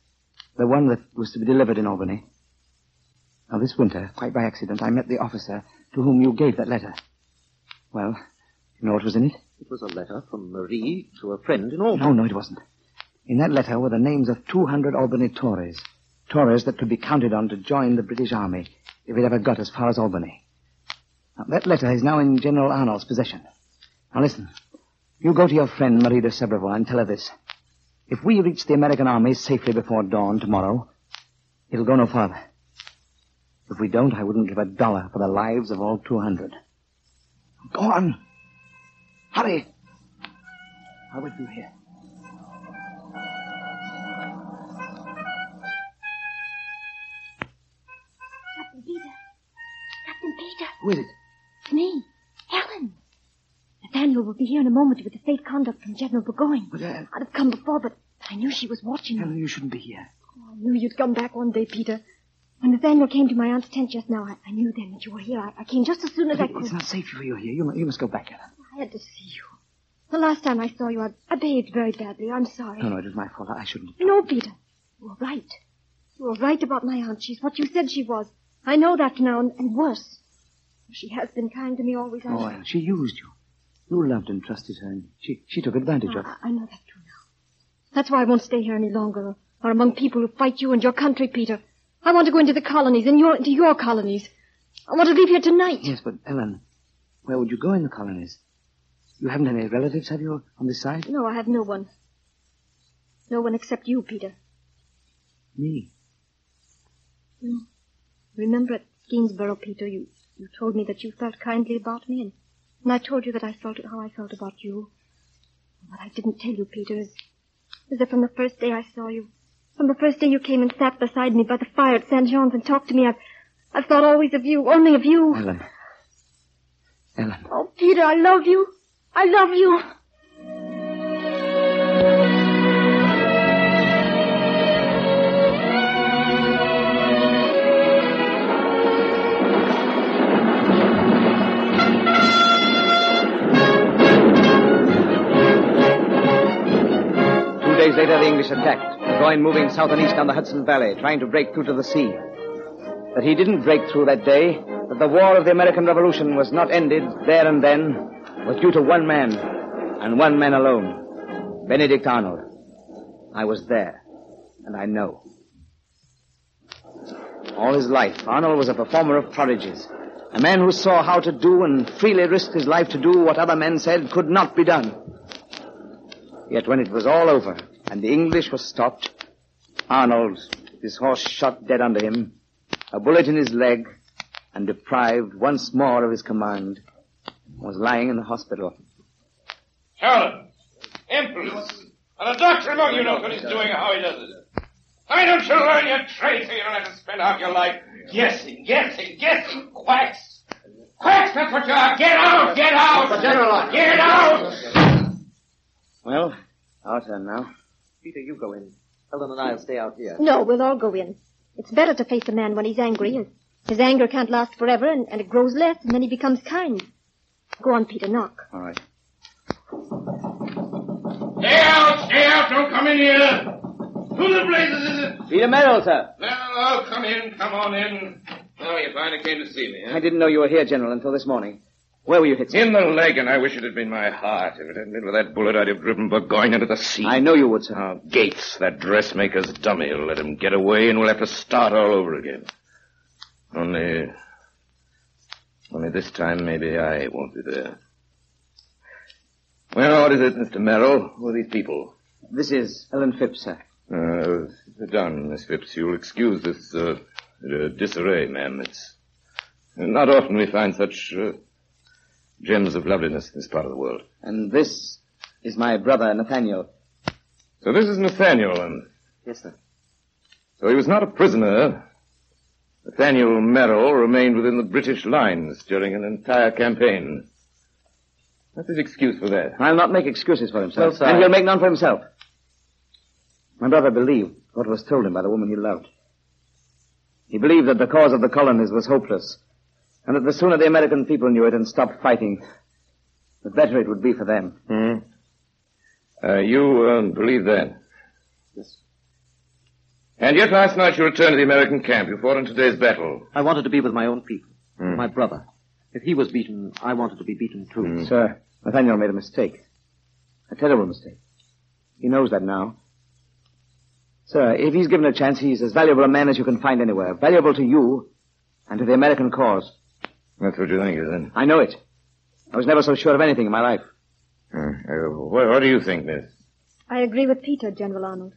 The one that was to be delivered in Albany? Now, this winter, quite by accident, I met the officer to whom you gave that letter. Well, you know what was in it? It was a letter from Marie to a friend in Albany. No, no, it wasn't. In that letter were the names of 200 Albany Tories. Tories that could be counted on to join the British Army if it ever got as far as Albany. Now, that letter is now in General Arnold's possession. Now listen. You go to your friend Marie de Sabrevois and tell her this. If we reach the American army safely before dawn tomorrow, it'll go no farther. If we don't, I wouldn't give a dollar for the lives of all 200. Go on. Hurry. I'll wait for you here. Who is it? It's me. Helen. Nathaniel will be here in a moment with the safe conduct from General Burgoyne. But, uh, I'd have come before, but I knew she was watching me. Helen, you shouldn't be here. Oh, I knew you'd come back one day, Peter. When Nathaniel came to my aunt's tent just now, I, I knew then that you were here. I, I came just as soon as I It's could. It's not safe for you here. You, you must go back, Helen. I had to see you. The last time I saw you, I, I behaved very badly. I'm sorry. No, no, it was my fault. I shouldn't. No, Peter. You were right. You were right about my aunt. She's what you said she was. I know that now, and, and worse. She has been kind to me always. Oh. Helen, she used you. You loved and trusted her, and she, she took advantage of it. I, know that too now. That's why I won't stay here any longer, or, among people who fight you and your country, Peter. I want to go into the colonies, and your, into your colonies. I want to leave here tonight. Yes, but Ellen, where would you go in the colonies? You haven't any relatives, have you, on this side? No, I have no one. No one except you, Peter. Me. You, Remember at Skenesborough, Peter, you, you told me that you felt kindly about me, and, and I told you that I felt how I felt about you. What I didn't tell you, Peter, is, is that from the first day I saw you, from the first day you came and sat beside me by the fire at St. John's and talked to me, I've, I've thought always of you, only of you. Ellen. Ellen. Oh, Peter, I love you. I love you. English attacked, Burgoyne moving south and east down the Hudson Valley, trying to break through to the sea. That he didn't break through that day, that the war of the American Revolution was not ended there and then, was due to one man, and one man alone, Benedict Arnold. I was there, and I know. All his life, Arnold was a performer of prodigies, a man who saw how to do and freely risked his life to do what other men said could not be done. Yet when it was all over and the English were stopped, Arnold, his horse shot dead under him, a bullet in his leg, and deprived once more of his command, was lying in the hospital. Charlotte! Empress! And a doctor among you knows what he's doing or how he does it. Why don't you learn your trade so you don't have to spend half your life guessing, guessing, guessing, quacks? Quacks, that's what you are! Get out! Get out! The general. Get out! Well, our turn now. Peter, you go in. Helen and I'll stay out here. No, we'll all go in. It's better to face a man when he's angry. His, his anger can't last forever, and, and it grows less, and then he becomes kind. Go on, Peter, knock. All right. Stay out! Stay out! Don't come in here! Who the blazes is it? Peter Merrill, sir. Well, oh, come in. Come on in. Oh, you finally came to see me, huh? I didn't know you were here, General, until this morning. Where were you hit? sir? In the leg, and I wish it had been my heart. If it hadn't been for that bullet, I'd have driven Burgoyne into the sea. I know you would, sir. Now, Gates, that dressmaker's dummy, will let him get away, and we'll have to start all over again. Only... Only this time, maybe I won't be there. Well, what is it, Mr. Merrill? Who are these people? This is Ellen Phipps, sir. Uh, sit down, Miss Phipps. You'll excuse this, uh, disarray, ma'am. It's not often we find such, uh, gems of loveliness in this part of the world. And this is my brother, Nathaniel. So this is Nathaniel, and Yes, sir. so he was not a prisoner. Nathaniel Merrill remained within the British lines during an entire campaign. What's his excuse for that? I'll not make excuses for himself. Well, sir, and he'll make none for himself. My brother believed what was told him by the woman he loved. He believed that the cause of the colonies was hopeless, and that the sooner the American people knew it and stopped fighting, the better it would be for them. Hmm? Uh, you uh, believe that? Yes. And yet last night you returned to the American camp. You fought in today's battle. I wanted to be with my own people. Hmm. My brother. If he was beaten, I wanted to be beaten too. Sir, Nathaniel made a mistake. A terrible mistake. He knows that now. Sir, if he's given a chance, he's as valuable a man as you can find anywhere. Valuable to you and to the American cause. That's what you think, is it? I know it. I was never so sure of anything in my life. Uh, uh, what, what do you think, miss? I agree with Peter, General Arnold.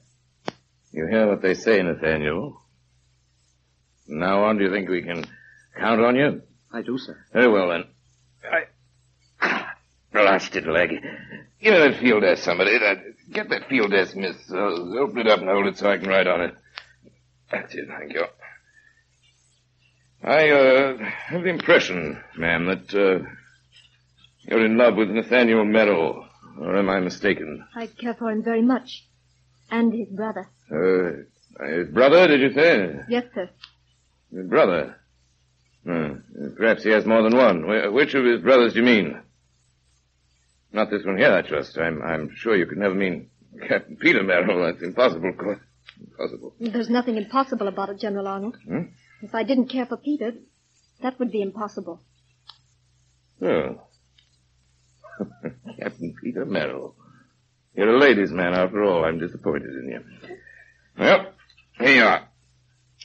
You hear what they say, Nathaniel. From now on, do you think we can count on you? I do, sir. Very well, then. I... Lost it, leg. Give me that field desk, somebody. That, get that field desk, miss. Uh, open it up and hold it so I can write on it. That's it, thank you. I, uh, have the impression, ma'am, that, uh, you're in love with Nathaniel Merrill. Or am I mistaken? I care for him very much. And his brother. Uh, his brother, did you say? Yes, sir. His brother? Hmm. Perhaps he has more than one. Which of his brothers do you mean? Not this one here, I trust. I'm, I'm sure you could never mean Captain Peter Merrill. That's impossible, of course. Impossible. There's nothing impossible about it, General Arnold. Hmm? If I didn't care for Peter, that would be impossible. Oh. *laughs* Captain Peter Merrill. You're a ladies' man after all. I'm disappointed in you. Well, here you are.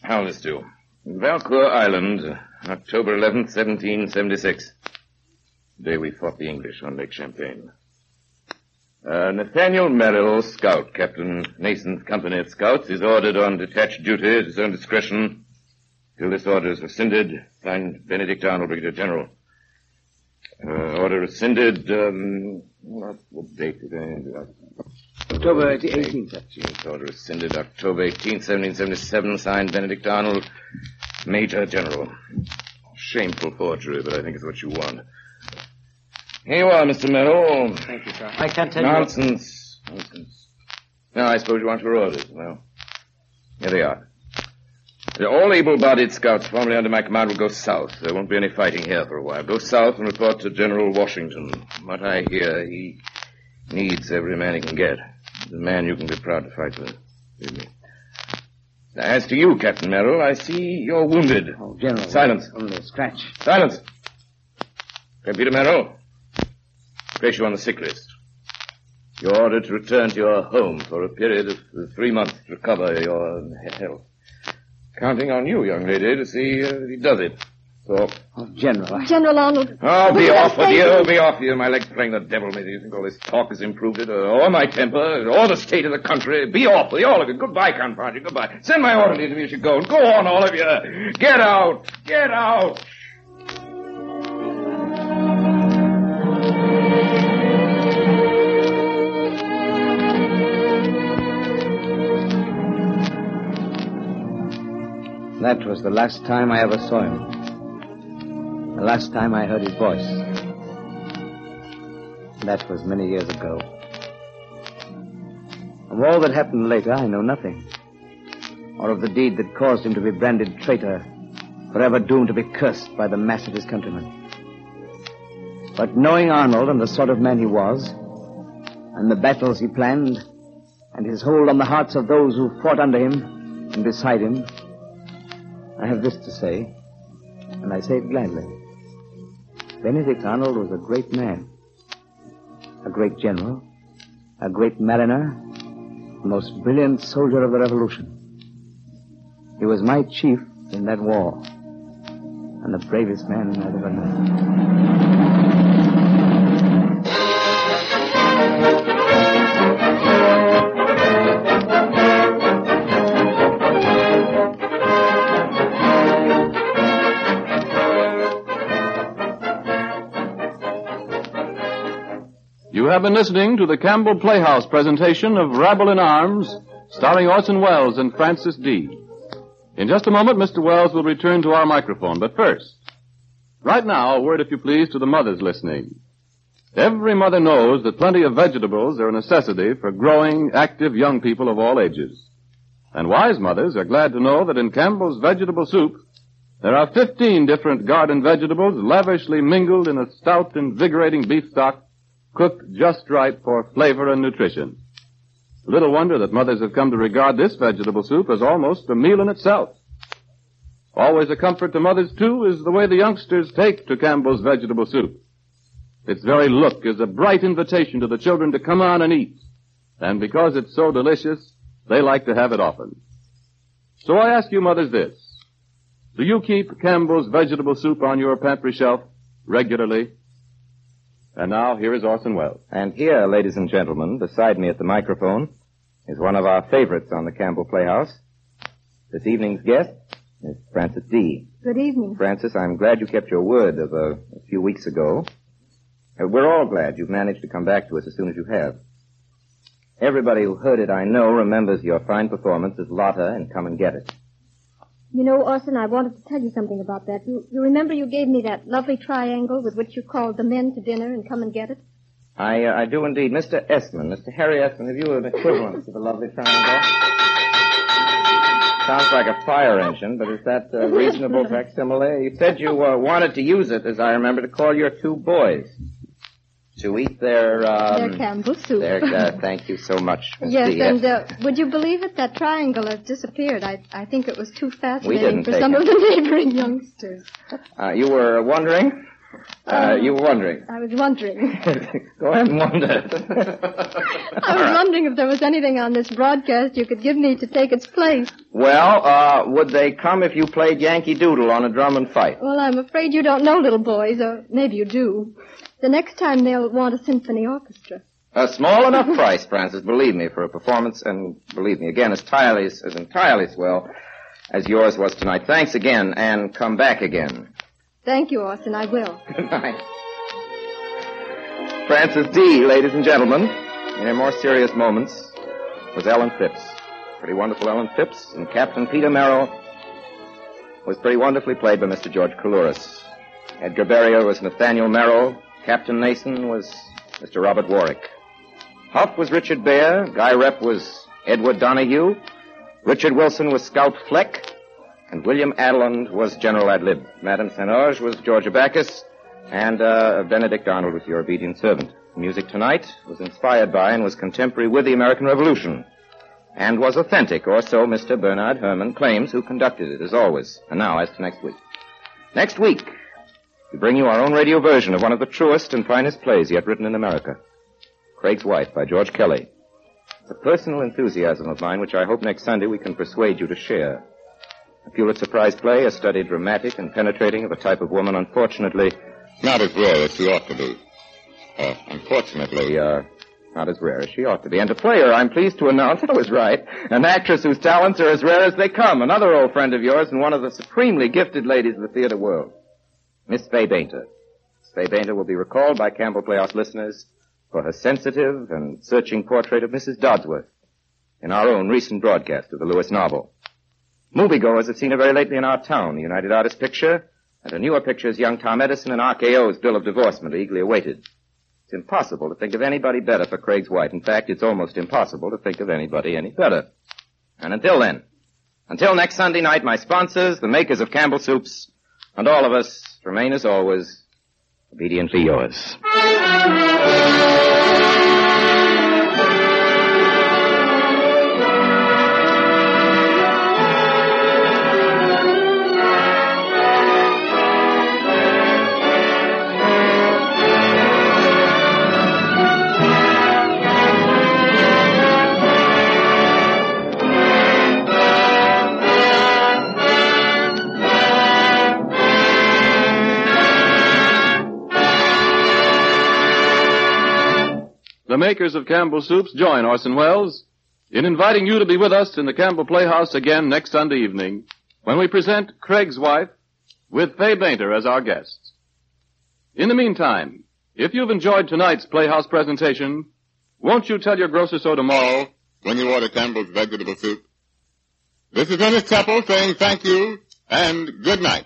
How'll this do? Valcour Island, October 11th, 1776. The day we fought the English on Lake Champlain. Uh, Nathaniel Merrill, scout, Captain Nason's company of scouts, is ordered on detached duty at his own discretion Till this order is rescinded, signed Benedict Arnold, Brigadier General. Uh, order rescinded, um, what, what date did I... October 18th. 18th. Order rescinded October 18th, 1777, signed Benedict Arnold, Major General. Shameful forgery, but I think it's what you want. Here you are, Mr. Merrill. Thank you, sir. I can't tell Nonsense. Nonsense. Now, I suppose you want your orders. Well, here they are. All able-bodied scouts formerly under my command will go south. There won't be any fighting here for a while. Go south and report to General Washington. From what I hear, he needs every man he can get. The man you can be proud to fight with. Believe me. Now, as to you, Captain Merrill, I see you're wounded. Oh, General. Silence. Only a scratch. Silence. Captain Merrill, place you on the sick list. You're ordered to return to your home for a period of three months to recover your health. Counting on you, young lady, to see uh, he does it. So. Oh, General. General Arnold. Oh, be off with stay you, here? be off with you. My leg's playing the devil. Maybe you think all this talk has improved it, or, or my temper, or the state of the country. Be off with you, all of you. Goodbye, Confarge, goodbye. Send my orderly to me as you go. Go on, all of you. Get out, get out. That was the last time I ever saw him. The last time I heard his voice. That was many years ago. Of all that happened later, I know nothing. Or of the deed that caused him to be branded traitor, forever doomed to be cursed by the mass of his countrymen. But knowing Arnold and the sort of man he was, and the battles he planned, and his hold on the hearts of those who fought under him and beside him, I have this to say, and I say it gladly. Benedict Arnold was a great man, a great general, a great mariner, the most brilliant soldier of the Revolution. He was my chief in that war, and the bravest man I've ever known. You have been listening to the Campbell Playhouse presentation of Rabble in Arms, starring Orson Welles and Frances Dee In just a moment, Mr. Welles will return to our microphone. But first, right now, a word, if you please, to the mothers listening. Every mother knows that plenty of vegetables are a necessity for growing, active young people of all ages. And wise mothers are glad to know that in Campbell's vegetable soup, there are 15 different garden vegetables lavishly mingled in a stout, invigorating beef stock cooked just right for flavor and nutrition. Little wonder that mothers have come to regard this vegetable soup as almost a meal in itself. Always a comfort to mothers, too, is the way the youngsters take to Campbell's vegetable soup. Its very look is a bright invitation to the children to come on and eat. And because it's so delicious, they like to have it often. So I ask you mothers this. Do you keep Campbell's vegetable soup on your pantry shelf regularly? And now, here is Orson Welles. And here, ladies and gentlemen, beside me at the microphone, is one of our favorites on the Campbell Playhouse. This evening's guest is Frances Dee Good evening. Frances, I'm glad you kept your word of a, a few weeks ago. Uh, we're all glad you've managed to come back to us as soon as you have. Everybody who heard it, I know, remembers your fine performance as Lotta in Come and Get It. You know, Orson, I wanted to tell you something about that. You, you remember you gave me that lovely triangle with which you called the men to dinner and come and get it? I, uh, I do indeed. Mr. Esmond, Mr. Harry Esmond, have you an equivalent to the lovely triangle? Sounds like a fire engine, but is that a reasonable *laughs* facsimile? You said you uh, wanted to use it, as I remember, to call your two boys to eat their um, Their Campbell soup. their, uh, thank you so much, Miss Yes, Dee and uh, would you believe it? That triangle has disappeared. I, I think it was too fascinating for take some it. of the neighboring youngsters. Uh, you were wondering? Uh, you were wondering. I was wondering. *laughs* Go ahead and wonder. *laughs* *laughs* I was wondering if there was anything on this broadcast you could give me to take its place. well, uh, would they come if you played Yankee Doodle on a drum and fight? Well, I'm afraid you don't know little boys, or maybe you do. The next time they'll want a symphony orchestra. A small enough price, Frances, believe me, for a performance, and believe me, again, as entirely as entirely swell as yours was tonight. Thanks again, and come back again. Thank you, Orson. I will. *laughs* Good night. Frances Dee, ladies and gentlemen, in her more serious moments, was Ellen Phipps. Pretty wonderful Ellen Phipps, and Captain Peter Merrill was pretty wonderfully played by Mr. George Coulouris. Edgar Barrier was Nathaniel Merrill. Captain Nason was Mr. Robert Warwick. Huff was Richard Bear. Guy Repp was Edward Donahue. Richard Wilson was Scout Fleck. And William Alland was General Adlib. Madame St. was Georgia Backus. And uh, Benedict Arnold was your obedient servant. The music tonight was inspired by and was contemporary with the American Revolution. And was authentic, or so Mr. Bernard Herrmann claims, who conducted it, as always. And now, as to next week. Next week, we bring you our own radio version of one of the truest and finest plays yet written in America. Craig's Wife by George Kelly. It's a personal enthusiasm of mine which I hope next Sunday we can persuade you to share. A Pulitzer Prize play, a study dramatic and penetrating of a type of woman unfortunately not as rare as she ought to be. Uh, unfortunately, uh, not as rare as she ought to be. And to play her, I'm pleased to announce, *laughs* I was right, an actress whose talents are as rare as they come. Another old friend of yours and one of the supremely gifted ladies of the theater world. Miss Fay Bainter. Miss Fay Bainter will be recalled by Campbell Playhouse listeners for her sensitive and searching portrait of Mrs. Dodsworth in our own recent broadcast of the Lewis novel. Moviegoers have seen her very lately in our town, the United Artists picture, and her newer pictures, young Tom Edison and RKO's bill of divorcement, are eagerly awaited. It's impossible to think of anybody better for Craig's wife. In fact, it's almost impossible to think of anybody any better. And until then, until next Sunday night, my sponsors, the makers of Campbell Soups, and all of us remain as always, obediently yours. The makers of Campbell Soups join Orson Welles in inviting you to be with us in the Campbell Playhouse again next Sunday evening when we present Craig's Wife with Fay Bainter as our guests. In the meantime, if you've enjoyed tonight's Playhouse presentation, won't you tell your grocer so tomorrow when you order Campbell's vegetable soup? This is Ernest Chappell saying thank you and good night.